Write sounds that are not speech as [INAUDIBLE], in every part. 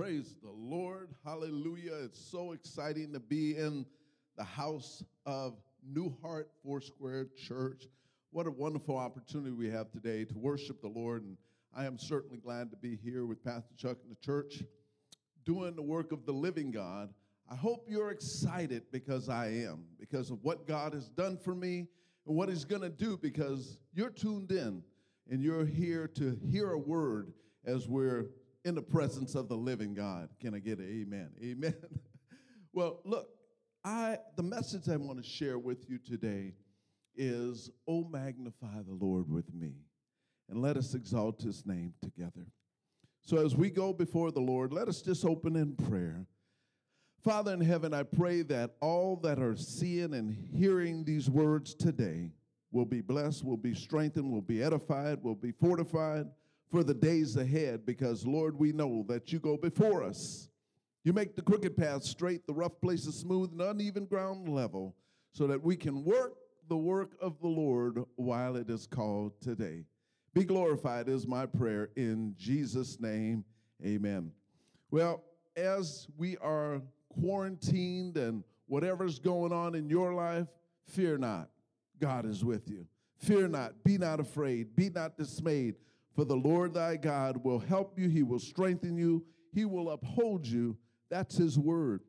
Praise the Lord. Hallelujah. It's so exciting to be in the house of New Heart Foursquare Church. What a wonderful opportunity we have today to worship the Lord. And I am certainly glad to be here with Pastor Chuck and the church doing the work of the living God. I hope you're excited because I am, because of what God has done for me and what He's going to do, because you're tuned in and you're here to hear a word as we're in the presence of the living God. Can I get an amen? Amen. [LAUGHS] well, look, I the message I want to share with you today is oh magnify the Lord with me and let us exalt his name together. So as we go before the Lord, let us just open in prayer. Father in heaven, I pray that all that are seeing and hearing these words today will be blessed, will be strengthened, will be edified, will be fortified for the days ahead because, Lord, we know that you go before us. You make the crooked path straight, the rough places smooth, and uneven ground level, so that we can work the work of the Lord while it is called today. Be glorified is my prayer in Jesus' name. Amen. Well, as we are quarantined and whatever's going on in your life, fear not. God is with you. Fear not. Be not afraid. Be not dismayed. For the Lord thy God will help you, he will strengthen you, he will uphold you. That's his word.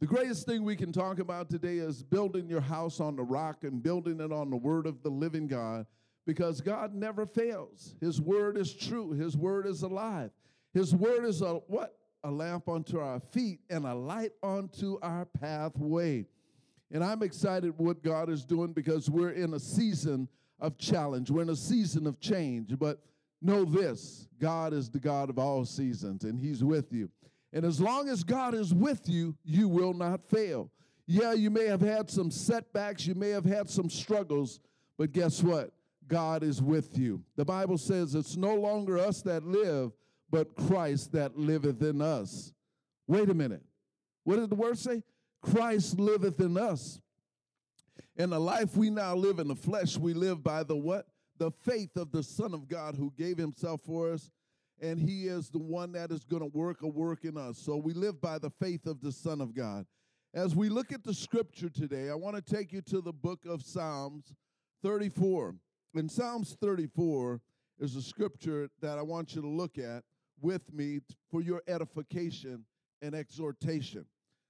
The greatest thing we can talk about today is building your house on the rock and building it on the word of the living God because God never fails. His word is true, his word is alive. His word is a what? A lamp unto our feet and a light unto our pathway. And I'm excited what God is doing because we're in a season of challenge. We're in a season of change. But know this God is the God of all seasons, and He's with you. And as long as God is with you, you will not fail. Yeah, you may have had some setbacks, you may have had some struggles, but guess what? God is with you. The Bible says it's no longer us that live, but Christ that liveth in us. Wait a minute. What did the word say? Christ liveth in us. In the life we now live in the flesh, we live by the what? The faith of the Son of God who gave himself for us, and he is the one that is going to work a work in us. So we live by the faith of the Son of God. As we look at the scripture today, I want to take you to the book of Psalms 34. In Psalms 34 is a scripture that I want you to look at with me for your edification and exhortation.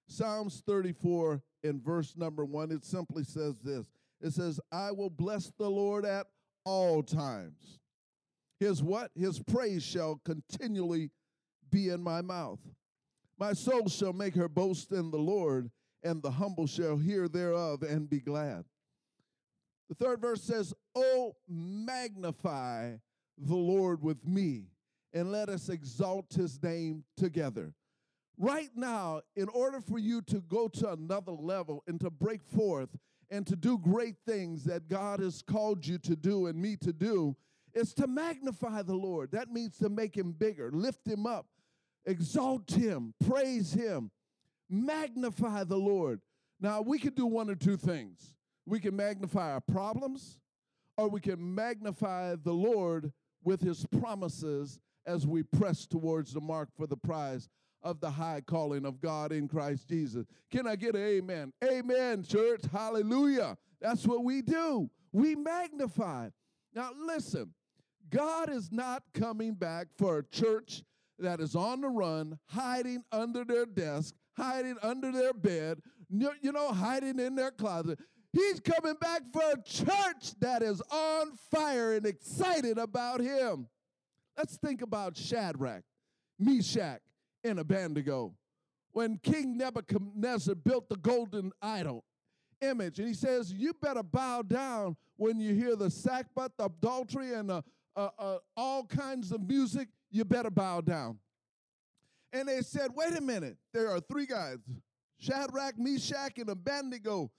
Psalms 34 in verse number 1 it simply says this. It says, "I will bless the Lord at all times. His what? His praise shall continually be in my mouth. My soul shall make her boast in the Lord, and the humble shall hear thereof and be glad. The third verse says, Oh, magnify the Lord with me, and let us exalt his name together. Right now, in order for you to go to another level and to break forth and to do great things that God has called you to do and me to do is to magnify the Lord. That means to make him bigger, lift him up, exalt him, praise him, magnify the Lord. Now, we can do one or two things. We can magnify our problems, or we can magnify the Lord with his promises as we press towards the mark for the prize of the high calling of God in Christ Jesus. Can I get an amen? Amen, church. Hallelujah. That's what we do. We magnify. Now, listen, God is not coming back for a church that is on the run, hiding under their desk, hiding under their bed, you know, hiding in their closet. He's coming back for a church that is on fire and excited about Him. Let's think about Shadrach, Meshach, in Abednego. When King Nebuchadnezzar built the golden idol image, and he says, You better bow down when you hear the sackbut, the psaltery, and uh, uh, uh, all kinds of music, you better bow down. And they said, Wait a minute, there are three guys Shadrach, Meshach, and Abednego.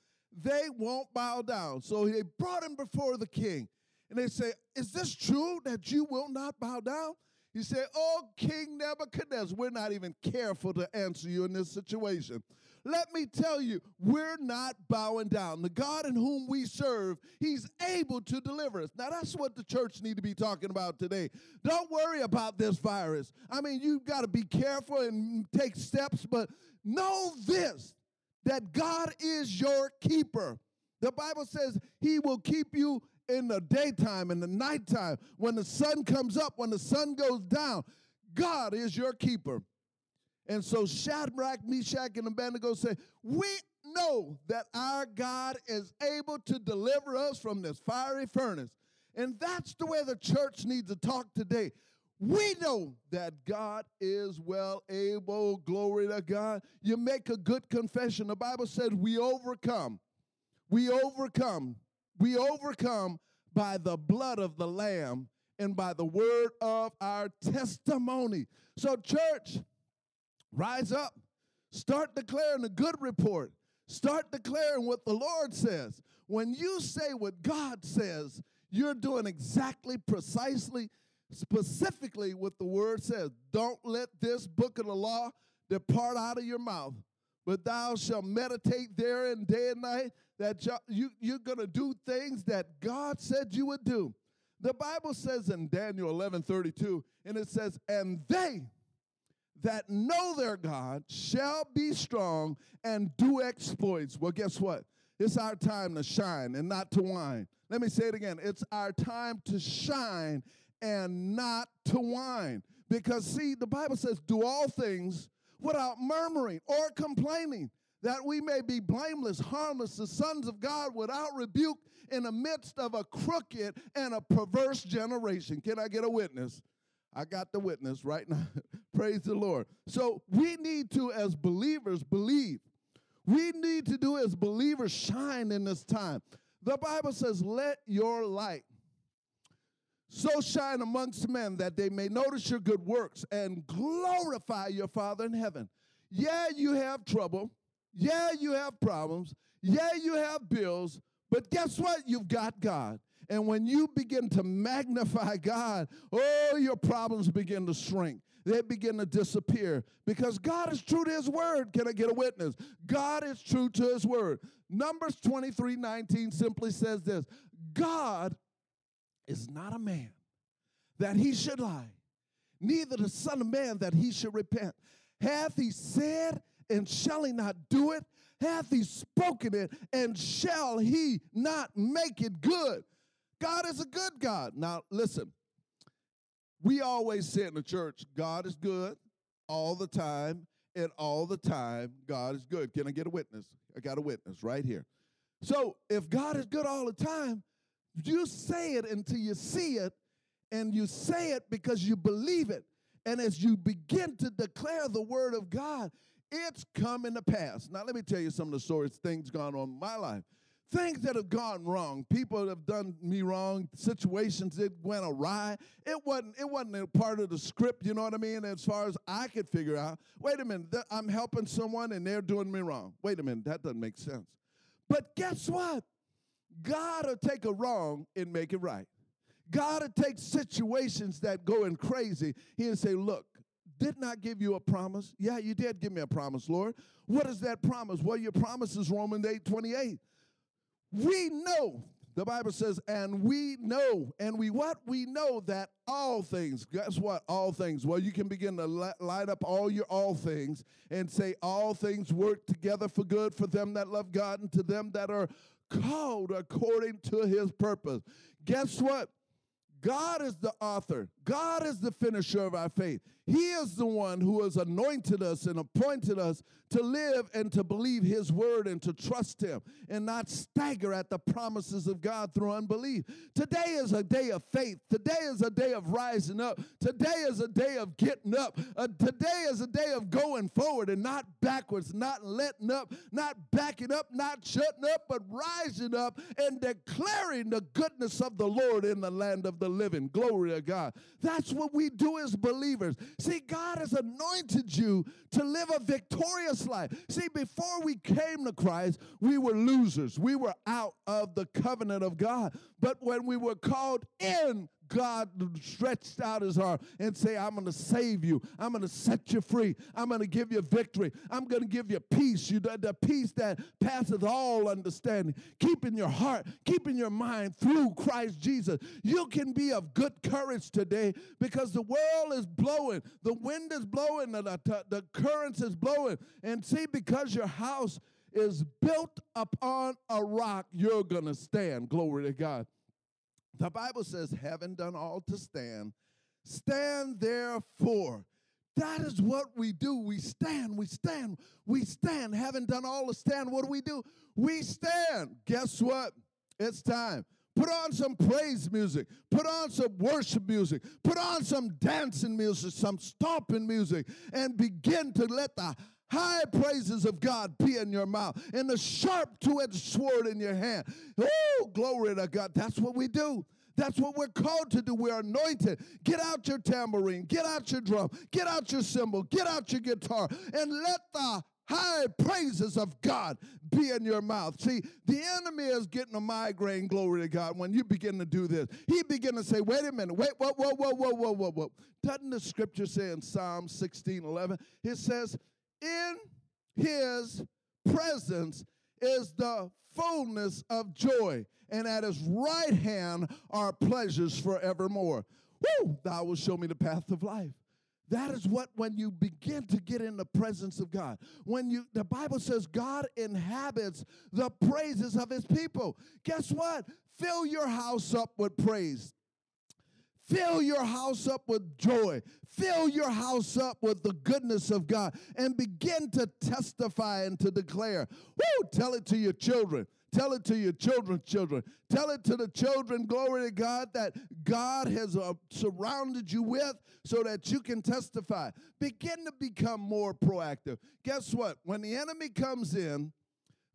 They won't bow down. So they brought him before the king. And they say, Is this true that you will not bow down? He said, Oh, King Nebuchadnezzar, we're not even careful to answer you in this situation. Let me tell you, we're not bowing down. The God in whom we serve, He's able to deliver us. Now, that's what the church need to be talking about today. Don't worry about this virus. I mean, you've got to be careful and take steps, but know this that God is your keeper. The Bible says He will keep you in the daytime, in the nighttime, when the sun comes up, when the sun goes down. God is your keeper. And so Shadrach, Meshach, and Abednego say, We know that our God is able to deliver us from this fiery furnace. And that's the way the church needs to talk today. We know that God is well able. Glory to God. You make a good confession. The Bible says we overcome. We overcome. We overcome by the blood of the Lamb and by the word of our testimony. So, church, rise up. Start declaring a good report. Start declaring what the Lord says. When you say what God says, you're doing exactly, precisely, specifically what the word says. Don't let this book of the law depart out of your mouth, but thou shalt meditate therein day and night. That you, you're going to do things that God said you would do. The Bible says in Daniel 11 32, and it says, And they that know their God shall be strong and do exploits. Well, guess what? It's our time to shine and not to whine. Let me say it again. It's our time to shine and not to whine. Because, see, the Bible says, do all things without murmuring or complaining, that we may be blameless, harmless, the sons of God without rebuke in the midst of a crooked and a perverse generation. Can I get a witness? I got the witness right now. [LAUGHS] Praise the Lord. So we need to, as believers, believe. We need to do as believers shine in this time. The Bible says, Let your light so shine amongst men that they may notice your good works and glorify your Father in heaven. Yeah, you have trouble. Yeah, you have problems. Yeah, you have bills. But guess what? You've got God. And when you begin to magnify God, oh, your problems begin to shrink. They begin to disappear because God is true to his word. Can I get a witness? God is true to his word. Numbers 23 19 simply says this God is not a man that he should lie, neither the Son of Man that he should repent. Hath he said, and shall he not do it? Hath he spoken it, and shall he not make it good? God is a good God. Now, listen, we always say in the church, God is good all the time, and all the time, God is good. Can I get a witness? I got a witness right here. So, if God is good all the time, you say it until you see it, and you say it because you believe it. And as you begin to declare the word of God, it's coming to pass. Now, let me tell you some of the stories, things gone on in my life. Things that have gone wrong. People have done me wrong. Situations that went awry. It wasn't. It wasn't a part of the script. You know what I mean? As far as I could figure out. Wait a minute. I'm helping someone and they're doing me wrong. Wait a minute. That doesn't make sense. But guess what? God will take a wrong and make it right. God will take situations that going crazy. He'll say, Look, did not give you a promise. Yeah, you did give me a promise, Lord. What is that promise? Well, your promise is Romans 8 28. We know, the Bible says, and we know, and we what? We know that all things, guess what? All things. Well, you can begin to light up all your all things and say, all things work together for good for them that love God and to them that are called according to his purpose. Guess what? God is the author. God is the finisher of our faith. He is the one who has anointed us and appointed us to live and to believe His word and to trust Him and not stagger at the promises of God through unbelief. Today is a day of faith. Today is a day of rising up. Today is a day of getting up. Uh, today is a day of going forward and not backwards, not letting up, not backing up, not shutting up, but rising up and declaring the goodness of the Lord in the land of the living. Glory to God. That's what we do as believers. See, God has anointed you to live a victorious life. See, before we came to Christ, we were losers. We were out of the covenant of God. But when we were called in, God stretched out his arm and say, I'm going to save you. I'm going to set you free. I'm going to give you victory. I'm going to give you peace. You the, the peace that passeth all understanding. Keeping your heart, keeping your mind through Christ Jesus. You can be of good courage today because the world is blowing. The wind is blowing. The, the, the currents is blowing. And see, because your house is built upon a rock, you're going to stand. Glory to God. The Bible says, having done all to stand, stand therefore. That is what we do. We stand, we stand, we stand. Having done all to stand, what do we do? We stand. Guess what? It's time. Put on some praise music. Put on some worship music. Put on some dancing music, some stomping music, and begin to let the high praises of God be in your mouth and the sharp two-edged sword in your hand. Oh, glory to God. That's what we do. That's what we're called to do. We're anointed. Get out your tambourine, get out your drum, get out your cymbal, get out your guitar, and let the high praises of God be in your mouth. See, the enemy is getting a migraine, glory to God, when you begin to do this. He begin to say, wait a minute, wait, whoa, whoa, whoa, whoa, whoa, whoa, whoa. Doesn't the scripture say in Psalm 16, 11, it says, in his presence is the fullness of joy, and at his right hand are pleasures forevermore. Woo! Thou will show me the path of life. That is what when you begin to get in the presence of God. When you the Bible says God inhabits the praises of his people. Guess what? Fill your house up with praise. Fill your house up with joy. Fill your house up with the goodness of God and begin to testify and to declare. Woo! Tell it to your children. Tell it to your children's children. Tell it to the children, glory to God, that God has uh, surrounded you with so that you can testify. Begin to become more proactive. Guess what? When the enemy comes in,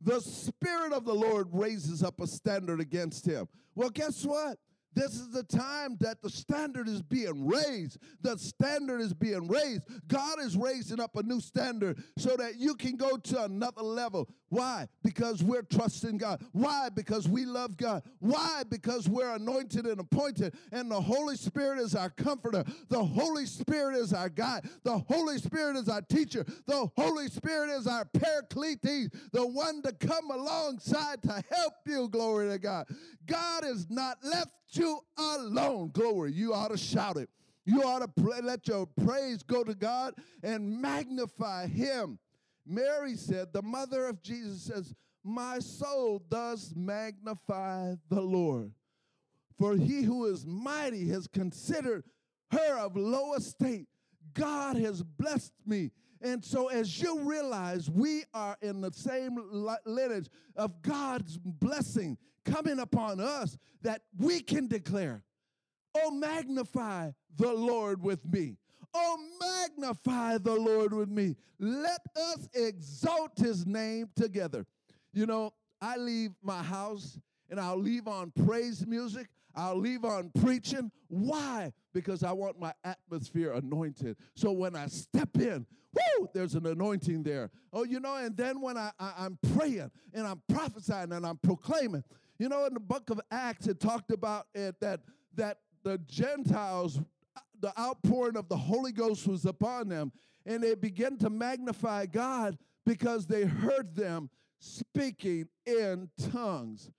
the Spirit of the Lord raises up a standard against him. Well, guess what? This is the time that the standard is being raised. The standard is being raised. God is raising up a new standard so that you can go to another level. Why? Because we're trusting God. Why? Because we love God. Why? Because we're anointed and appointed, and the Holy Spirit is our comforter. The Holy Spirit is our guide. The Holy Spirit is our teacher. The Holy Spirit is our paracletes, the one to come alongside to help you. Glory to God. God is not left you alone. Glory. You ought to shout it. You ought to pray, let your praise go to God and magnify Him. Mary said, the mother of Jesus says, My soul does magnify the Lord. For he who is mighty has considered her of low estate. God has blessed me. And so, as you realize, we are in the same lineage of God's blessing coming upon us that we can declare, Oh, magnify the Lord with me. Oh, magnify the Lord with me. Let us exalt his name together. You know, I leave my house and I'll leave on praise music. I'll leave on preaching. Why? Because I want my atmosphere anointed. So when I step in, whoo, there's an anointing there. Oh, you know, and then when I, I, am praying and I'm prophesying and I'm proclaiming, you know, in the book of Acts, it talked about it that that the Gentiles the outpouring of the Holy Ghost was upon them, and they began to magnify God because they heard them speaking in tongues.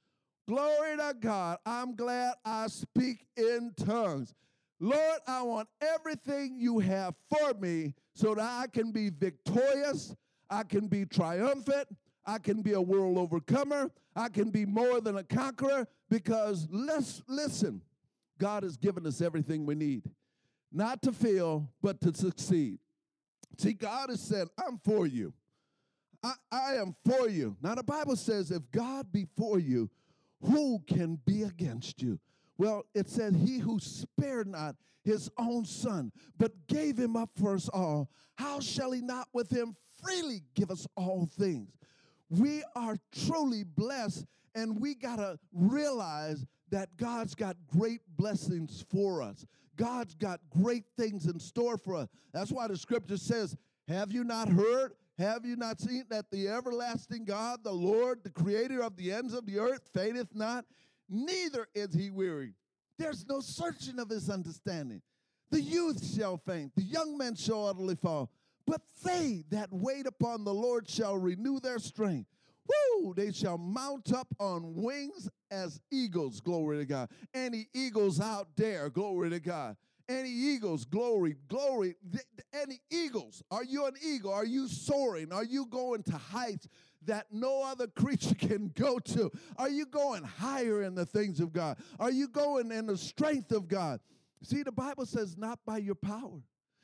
Glory to God. I'm glad I speak in tongues. Lord, I want everything you have for me so that I can be victorious, I can be triumphant, I can be a world overcomer, I can be more than a conqueror because let's listen. God has given us everything we need not to fail, but to succeed. See, God has said, I'm for you. I, I am for you. Now, the Bible says, if God be for you, who can be against you? Well, it said, He who spared not his own son, but gave him up for us all, how shall he not with him freely give us all things? We are truly blessed, and we got to realize that God's got great blessings for us. God's got great things in store for us. That's why the scripture says, Have you not heard? Have you not seen that the everlasting God, the Lord, the creator of the ends of the earth, fainteth not? Neither is he weary. There's no searching of his understanding. The youth shall faint, the young men shall utterly fall. But they that wait upon the Lord shall renew their strength. They shall mount up on wings as eagles, glory to God. Any eagles out there, glory to God. Any eagles, glory, glory. Any eagles, are you an eagle? Are you soaring? Are you going to heights that no other [LAUGHS] creature can go to? Are you going higher in the things of God? Are you going in the strength of God? See, the Bible says, not by your power,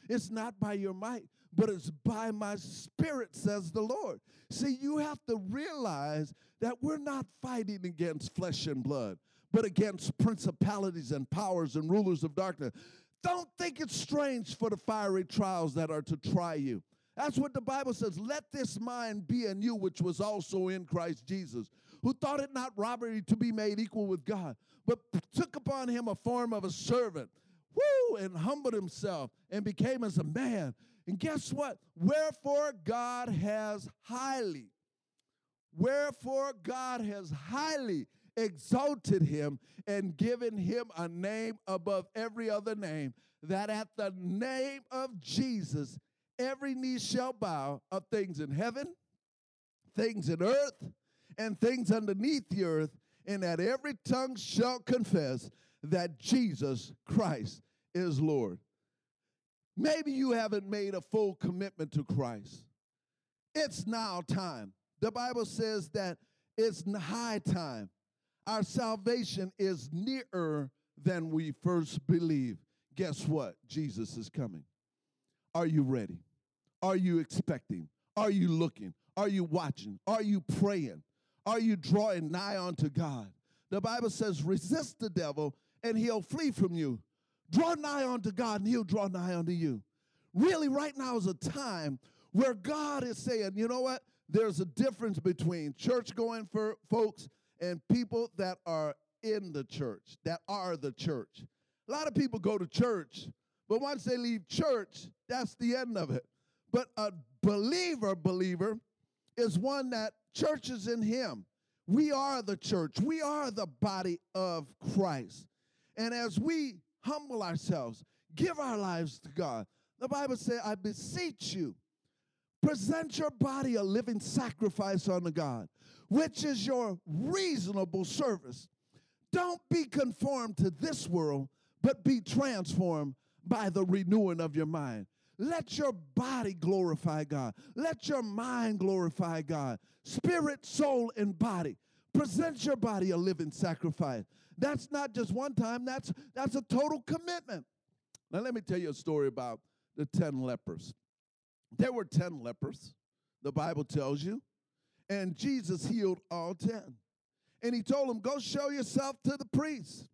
it's not by your might, but it's by my spirit, says the Lord. See, you have to realize that we're not fighting against flesh and blood, but against principalities and powers and rulers of darkness. Don't think it's strange for the fiery trials that are to try you. That's what the Bible says. Let this mind be in you, which was also in Christ Jesus, who thought it not robbery to be made equal with God, but took upon him a form of a servant, whoo, and humbled himself and became as a man. And guess what? Wherefore God has highly, wherefore God has highly exalted him and given him a name above every other name, that at the name of Jesus every knee shall bow of things in heaven, things in earth, and things underneath the earth, and that every tongue shall confess that Jesus Christ is Lord. Maybe you haven't made a full commitment to Christ. It's now time. The Bible says that it's high time our salvation is nearer than we first believed. Guess what? Jesus is coming. Are you ready? Are you expecting? Are you looking? Are you watching? Are you praying? Are you drawing nigh unto God? The Bible says, resist the devil and he'll flee from you. Draw nigh unto God and he'll draw nigh unto you. Really, right now is a time where God is saying, you know what? There's a difference between church going for folks and people that are in the church, that are the church. A lot of people go to church, but once they leave church, that's the end of it. But a believer, believer, is one that churches in him. We are the church. We are the body of Christ. And as we humble ourselves, give our lives to God, the Bible says, I beseech you, present your body a living sacrifice unto God, which is your reasonable service. Don't be conformed to this world, but be transformed by the renewing of your mind. Let your body glorify God. Let your mind glorify God. Spirit, soul, and body. Present your body a living sacrifice. That's not just one time, that's, that's a total commitment. Now, let me tell you a story about the 10 lepers. There were 10 lepers, the Bible tells you and Jesus healed all 10. And he told them, Go show yourself to the priest.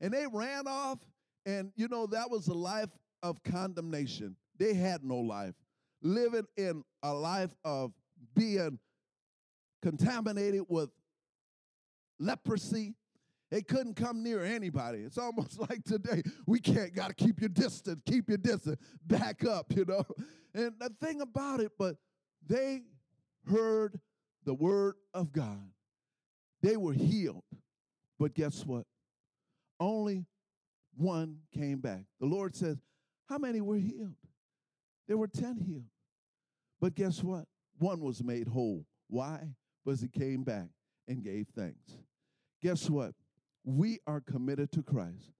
And they ran off, and you know, that was a life of condemnation. They had no life, living in a life of being contaminated with leprosy. They couldn't come near anybody. It's almost [LAUGHS] like today, we can't, got to keep your distance, keep your distance, back up, you know. And the thing about it, but they heard the word of God. They were healed. But guess what? Only one came back. The Lord says, How many were healed? There were 10 healed. But guess what? One was made whole. Why? Because he came back and gave thanks. Guess what? We are committed to Christ.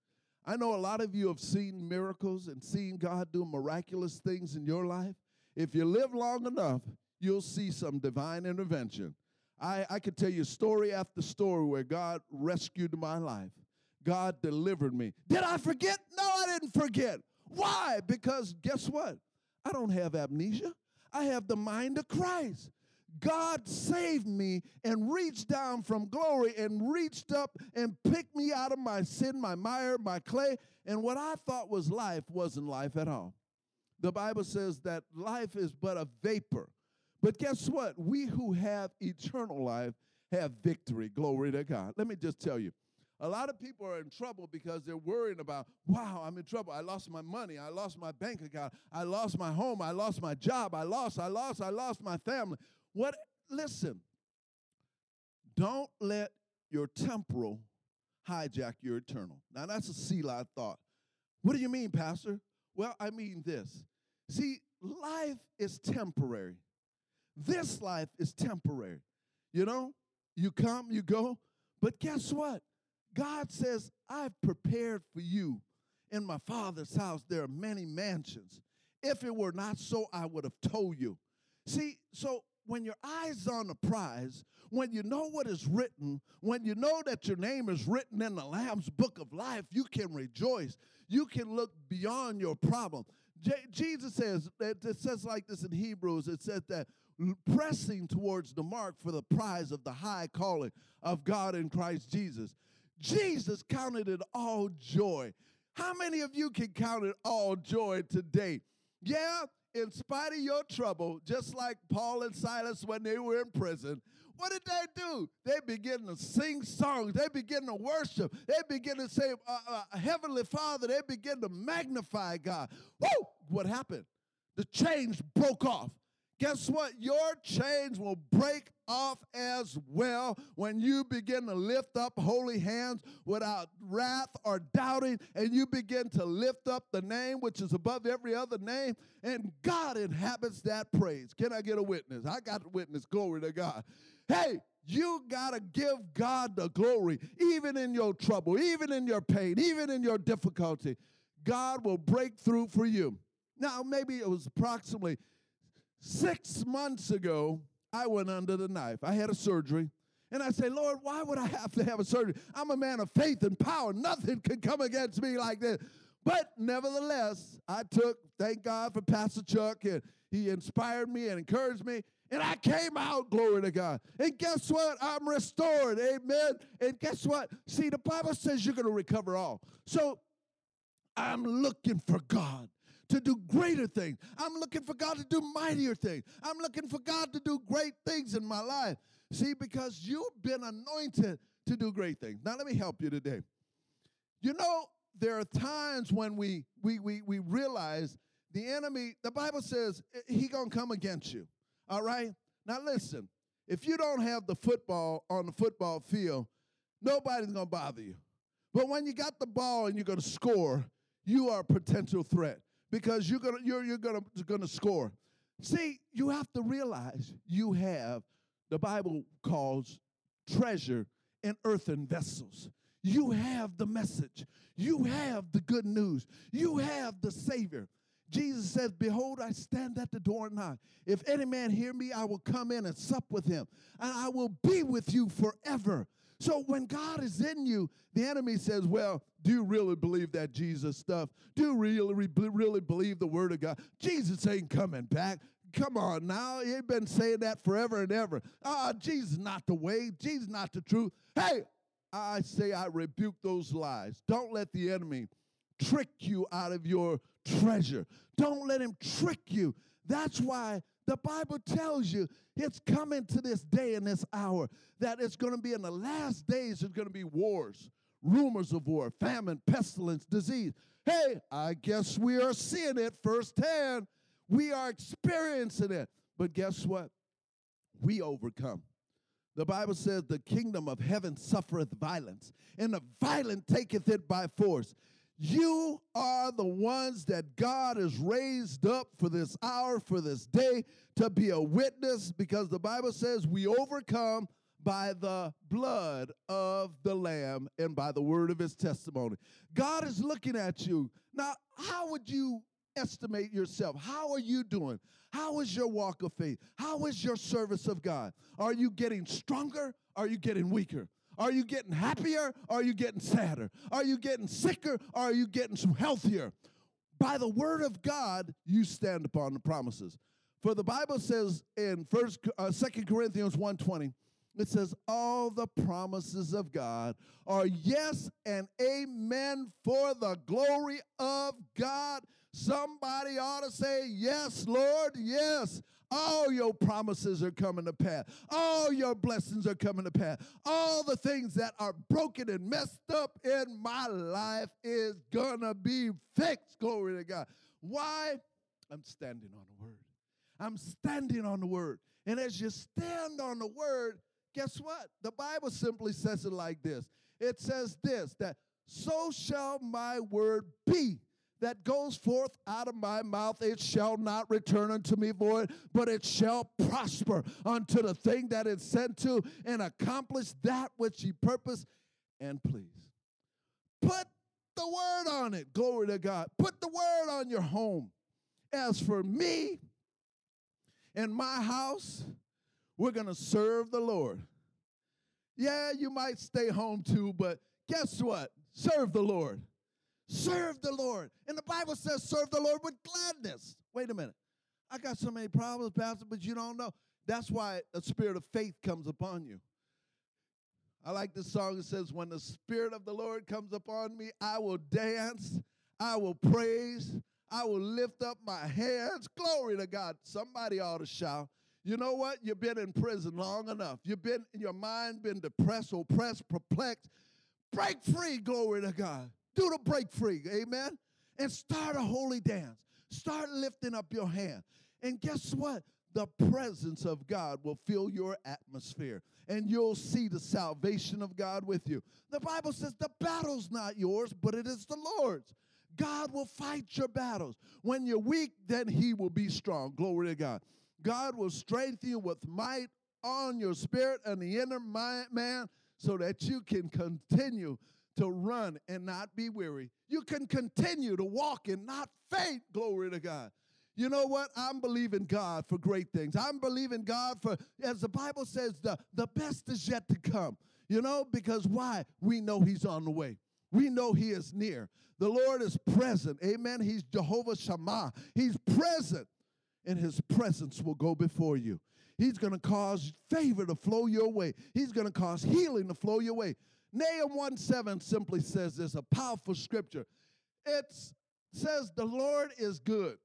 I know a lot of you have seen miracles and seen God do miraculous things in your life. If you live long enough, you'll see some divine intervention. I, I could tell you story after story where God rescued my life. God delivered me. Did I forget? No, I didn't forget. Why? Because guess what? I don't have amnesia. I have the mind of Christ. God saved me and reached down from glory and reached up and picked me out of my sin, my mire, my clay. And what I thought was life wasn't life at all. The Bible says that life is but a vapor. But guess what? We who have eternal life have victory. Glory to God. Let me just tell you. A lot of people are in trouble because they're worrying about, wow, I'm in trouble. I lost my money. I lost my bank account. I lost my home. I lost my job. I lost, I lost, I lost my family. What? Listen, don't let your temporal hijack your eternal. Now, that's a Selah thought. What do you mean, Pastor? Well, I mean this. See, life is temporary. This life is temporary. You know, you come, you go, but guess what? God says, I've prepared for you in my Father's house. There are many mansions. If it were not so, I would have told you. See, so when your eyes on the prize, when you know what is written, when you know that your name is written in the Lamb's book of life, you can rejoice. You can look beyond your problem. J- Jesus says, it says like this in Hebrews, it says that pressing towards the mark for the prize of the high calling of God in Christ Jesus. Jesus counted it all joy. How many of you can count it all joy today? Yeah, in spite of your trouble, just like Paul and Silas when they were in prison, what did they do? They began to sing songs. They began to worship. They began to say, uh, uh, Heavenly Father. They began to magnify God. Woo! What happened? The chains broke off. Guess what? Your chains will break off as well when you begin to lift up holy hands without wrath or doubting, and you begin to lift up the name which is above every other name, and God inhabits that praise. Can I get a witness? I got a witness. Glory to God. Hey, you got to give God the glory, even in your trouble, even in your pain, even in your difficulty. God will break through for you. Now, maybe it was approximately Six months ago, I went under the knife. I had a surgery. And I say, Lord, why would I have to have a surgery? I'm a man of faith and power. Nothing can come against me like this. But nevertheless, I took, thank God for Pastor Chuck, and he inspired me and encouraged me. And I came out, glory to God. And guess what? I'm restored. Amen. And guess what? See, the Bible says you're going to recover all. So I'm looking for God to do greater things. I'm looking for God to do mightier things. I'm looking for God to do great things in my life. See, because you've been anointed to do great things. Now, let me help you today. You know, there are times when we we we, we realize the enemy, the Bible says he gonna come against you. All right? Now listen, if you don't have the football on the football field, nobody's gonna bother you. But when you got the ball and you're gonna score, you are a potential threat because you're gonna you're you're gonna gonna score. See, you have to realize you have the Bible calls treasure in earthen vessels. You have the message. You have the good news. You have the Savior. Jesus says, Behold, I stand at the door and knock. If any man hear me, I will come in and sup with him, and I will be with you forever. So when God is in you, the enemy says, Well, do you really believe that Jesus stuff? Do you really, really believe the word of God? Jesus ain't coming back. Come on now. You've been saying that forever and ever. Ah, Jesus not the way. Jesus not the truth. Hey, I say I rebuke those lies. Don't let the enemy trick you out of your treasure. Don't let him trick you. That's why the Bible tells you it's coming to this day and this hour that it's going to be in the last days, there's going to be wars, rumors of war, famine, pestilence, disease. Hey, I guess we are seeing it firsthand. We are experiencing it. But guess what? We overcome. The Bible says the kingdom of heaven suffereth violence, and the violent taketh it by force. You are the ones that God has raised up for this hour, for this day, to be a witness because the Bible says we overcome by the blood of the Lamb and by the word of his testimony. God is looking at you. Now, how would you estimate yourself? How are you doing? How is your walk of faith? How is your service of God? Are you getting stronger? Are you getting weaker? Are you getting happier? Or are you getting sadder? Are you getting sicker? Or are you getting some healthier? By the word of God, you stand upon the promises. For the Bible says in First, uh, Second Corinthians 1.20, it says, all the promises of God are yes and amen for the glory of God. Somebody ought to say, Yes, Lord, yes. All your promises are coming to pass. All your blessings are coming to pass. All the things that are broken and messed up in my life is gonna be fixed. Glory to God. Why? I'm standing on the word. I'm standing on the word. And as you stand on the word, guess what? The Bible simply says it like this it says this that so shall my word be that goes forth out of my mouth, it shall not return unto me void, but it shall prosper unto the thing that it's sent to and accomplish that which ye purpose and please. Put the word on it. Glory to God. Put the word on your home. As for me and my house, we're going to serve the Lord. Yeah, you might stay home too, but guess what? Serve the Lord. Serve the Lord. And the Bible says, serve the Lord with gladness. Wait a minute. I got so many problems, Pastor, but you don't know. That's why the spirit of faith comes upon you. I like this song that says, When the Spirit of the Lord comes upon me, I will dance, I will praise, I will lift up my hands. Glory to God. Somebody ought to shout. You know what? You've been in prison long enough. You've been in your mind been depressed, oppressed, perplexed. Break free, glory to God. Do the break free, amen. And start a holy dance. Start lifting up your hand. And guess what? The presence of God will fill your atmosphere and you'll see the salvation of God with you. The Bible says the battle's not yours, but it is the Lord's. God will fight your battles. When you're weak, then He will be strong. Glory to God. God will strengthen you with might on your spirit and the inner man so that you can continue to run and not be weary. You can continue to walk and not faint. Glory to God. You know what? I'm believing God for great things. I'm believing God for, as the Bible says, the, the best is yet to come. You know, because why? We know He's on the way. We know He is near. The Lord is present. Amen. He's Jehovah Shammah. He's present, and His presence will go before you. He's going to cause favor to flow your way. He's going to cause healing to flow your way. Nahum 1 7 simply says this a powerful scripture. It says, The Lord is good.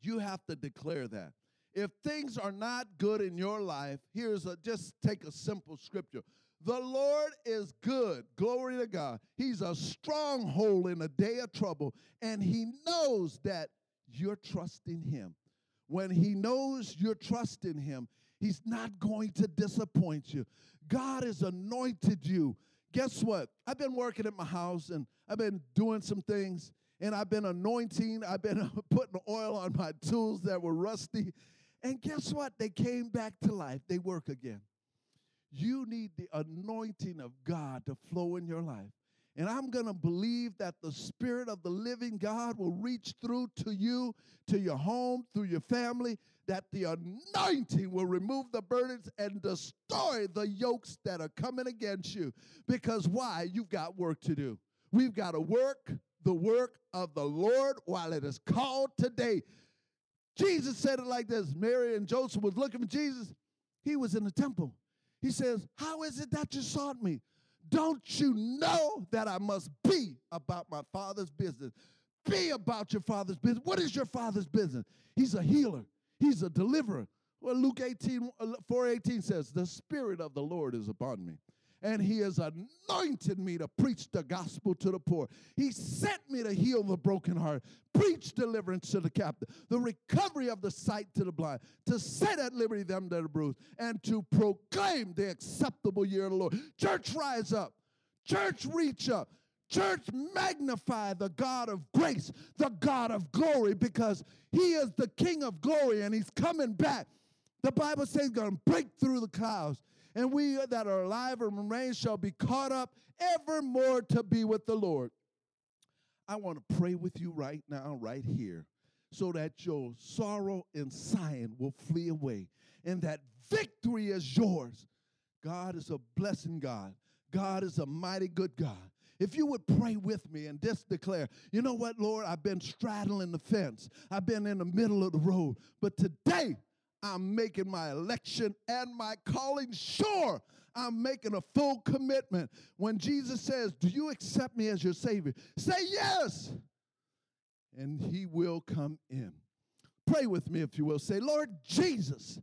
You have to declare that. If things are not good in your life, here's a just take a simple scripture. The Lord is good. Glory to God. He's a stronghold in a day of trouble, and He knows that you're trusting Him. When He knows you're trusting Him, He's not going to disappoint you. God has anointed you. Guess what? I've been working at my house and I've been doing some things and I've been anointing, I've been [LAUGHS] putting oil on my tools that were rusty. And guess what? They came back to life. They work again. You need the anointing of God to flow in your life. And I'm going to believe that the Spirit of the living God will reach through to you, to your home, through your family, that the anointing will remove the burdens and destroy the yokes that are coming against you. Because why? You've got work to do. We've got to work the work of the Lord while it is called today. Jesus said it like this Mary and Joseph was looking for Jesus. He was in the temple. He says, How is it that you sought me? Don't you know that I must be about my father's business? Be about your father's business. What is your father's business? He's a healer, he's a deliverer. Well, Luke 18, uh, 4 18 says, The Spirit of the Lord is upon me and he has anointed me to preach the gospel to the poor. He sent me to heal the broken heart, preach deliverance to the captive, the recovery of the sight to the blind, to set at liberty them that are bruised, and to proclaim the acceptable year of the Lord. Church, rise up. Church, reach up. Church, magnify the God of grace, the God of glory, because He is the King of glory and He's coming back. The Bible says He's going to break through the clouds and we that are alive and remain shall be caught up evermore to be with the Lord. I want to pray with you right now, right here, so that your sorrow and sighing will flee away and that victory is yours. God is a blessing God. God is a mighty good God. If you would pray with me and just declare, you know what, Lord, I've been straddling the fence. I've been in the middle of the road. But today, I'm making my election and my calling sure. I'm making a full commitment. When Jesus says, Do you accept me as your Savior? Say yes, and He will come in. Pray with me if you will. Say, Lord Jesus,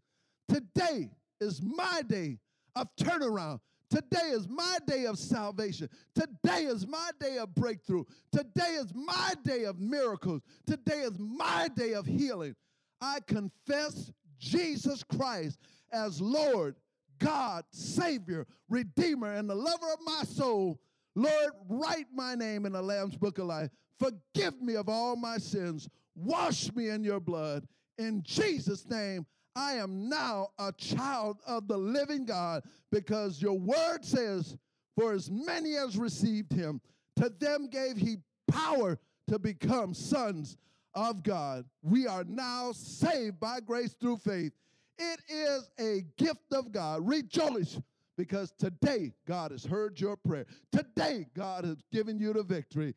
today is my day of turnaround. Today is my day of salvation. Today is my day of breakthrough. Today is my day of miracles. Today is my day of healing. I confess Jesus Christ as Lord, God, Savior, Redeemer, and the lover of my soul, Lord, write my name in the Lamb's book of life. Forgive me of all my sins. Wash me in your blood. In Jesus' name, I am now a child of the living God because your word says, For as many as received him, to them gave he power to become sons of God. We are now saved by grace through faith. It is a gift of God. Rejoice because today God has heard your prayer. Today God has given you the victory.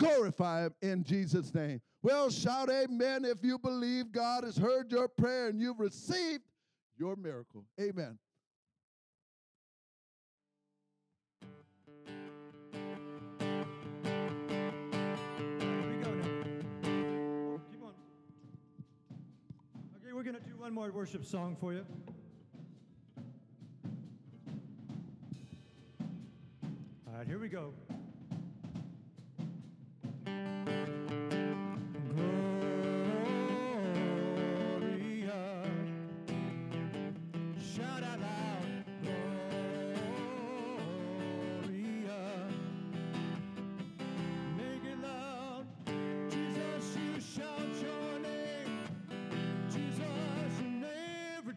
Glorify Him in Jesus' name. Well, shout amen if you believe God has heard your prayer and you've received your miracle. Amen. Okay, we're going to do one more worship song for you. All right, here we go.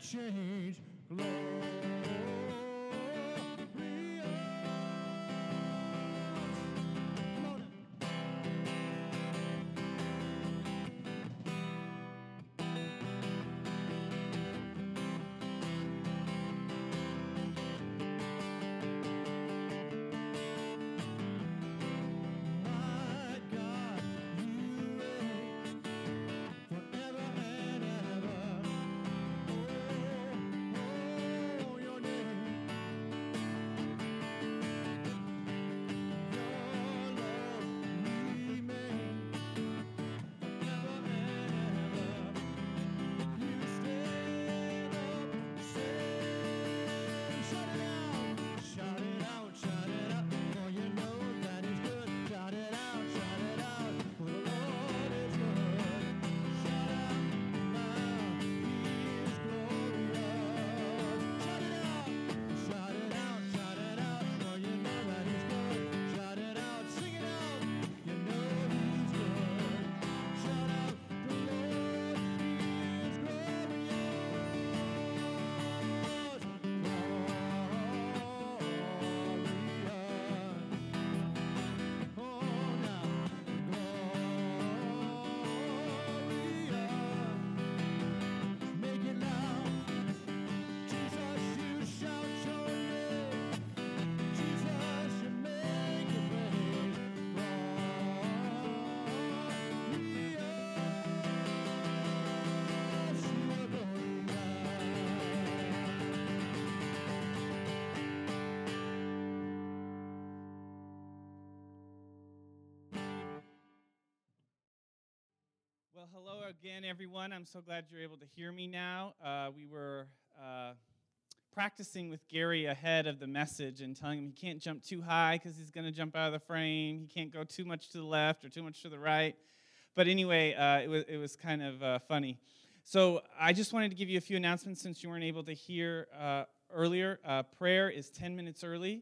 Change. Well, hello again, everyone. I'm so glad you're able to hear me now. Uh, we were uh, practicing with Gary ahead of the message and telling him he can't jump too high because he's going to jump out of the frame. He can't go too much to the left or too much to the right. But anyway, uh, it, was, it was kind of uh, funny. So I just wanted to give you a few announcements since you weren't able to hear uh, earlier. Uh, prayer is 10 minutes early.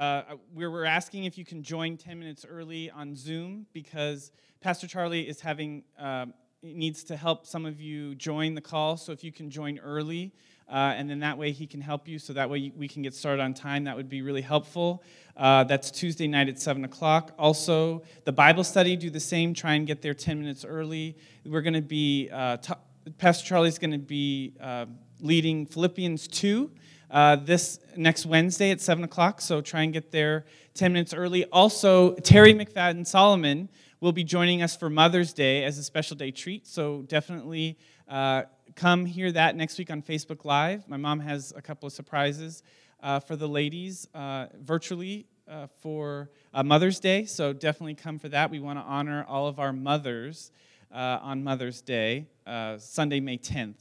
Uh, we were asking if you can join 10 minutes early on Zoom because Pastor Charlie is having um, needs to help some of you join the call. So if you can join early, uh, and then that way he can help you. So that way we can get started on time. That would be really helpful. Uh, that's Tuesday night at seven o'clock. Also, the Bible study do the same. Try and get there 10 minutes early. We're going to be uh, t- Pastor Charlie's going to be uh, leading Philippians two uh, this next Wednesday at 7 o'clock, so try and get there 10 minutes early. Also, Terry McFadden Solomon will be joining us for Mother's Day as a special day treat, so definitely uh, come hear that next week on Facebook Live. My mom has a couple of surprises uh, for the ladies uh, virtually uh, for Mother's Day, so definitely come for that. We want to honor all of our mothers on Mother's Day, Sunday, May 10th.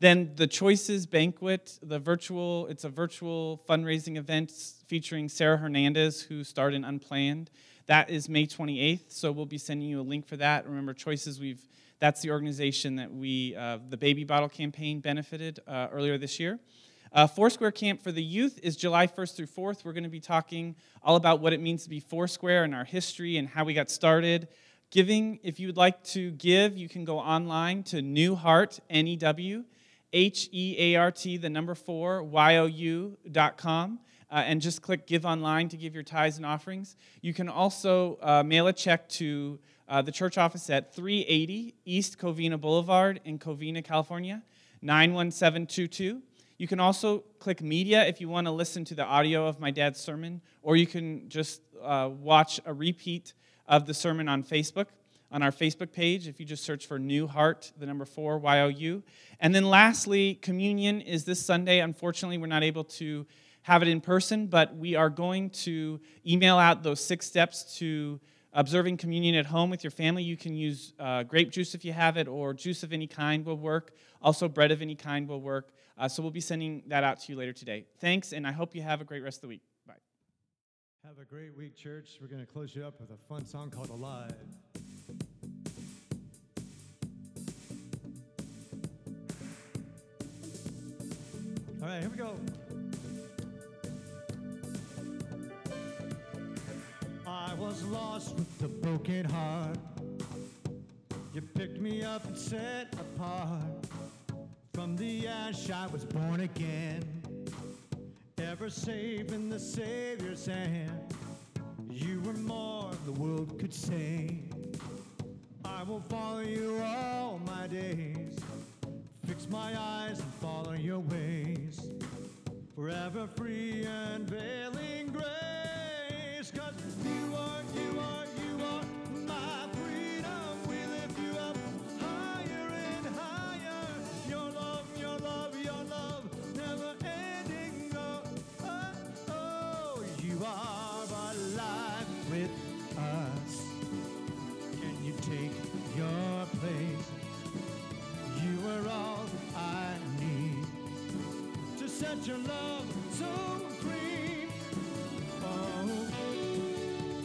Then the Choices Banquet, the virtual, it's a virtual fundraising event featuring Sarah Hernandez, who starred in Unplanned. That is May 28th, so we'll be sending you a link for that. Remember, Choices, we've that's the organization that we, uh, the baby bottle campaign benefited uh, earlier this year. Uh, Foursquare Camp for the youth is July 1st through 4th. We're going to be talking all about what it means to be Foursquare and our history and how we got started. Giving, if you would like to give, you can go online to New Heart, N E W, H E A R T, the number four, Y O U dot com. Uh, and just click Give Online to give your tithes and offerings. You can also uh, mail a check to uh, the church office at 380 East Covina Boulevard in Covina, California, 91722. You can also click Media if you want to listen to the audio of my dad's sermon, or you can just uh, watch a repeat of the sermon on Facebook, on our Facebook page, if you just search for New Heart, the number four, Y O U. And then lastly, communion is this Sunday. Unfortunately, we're not able to have it in person, but we are going to email out those six steps to observing communion at home with your family. You can use uh, grape juice if you have it, or juice of any kind will work. Also, bread of any kind will work. Uh, so we'll be sending that out to you later today. Thanks, and I hope you have a great rest of the week. Bye. Have a great week, church. We're going to close you up with a fun song called Alive. All right, here we go. I was lost with a broken heart. You picked me up and set apart. From the ash I was born again. Ever safe in the Savior's hand. You were more than the world could say. I will follow you all my days. My eyes and follow your ways. Forever free and veiling grace. Set your love so. Oh,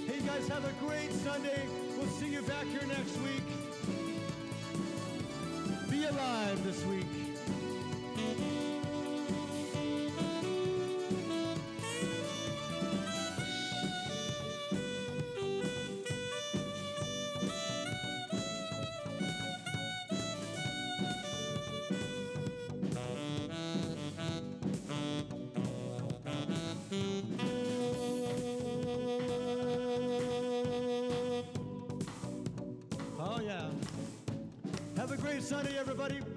hey guys, have a great Sunday. We'll see you back here next week. Be alive this week. Sunday, everybody.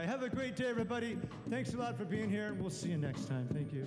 Right, have a great day, everybody. Thanks a lot for being here, and we'll see you next time. Thank you.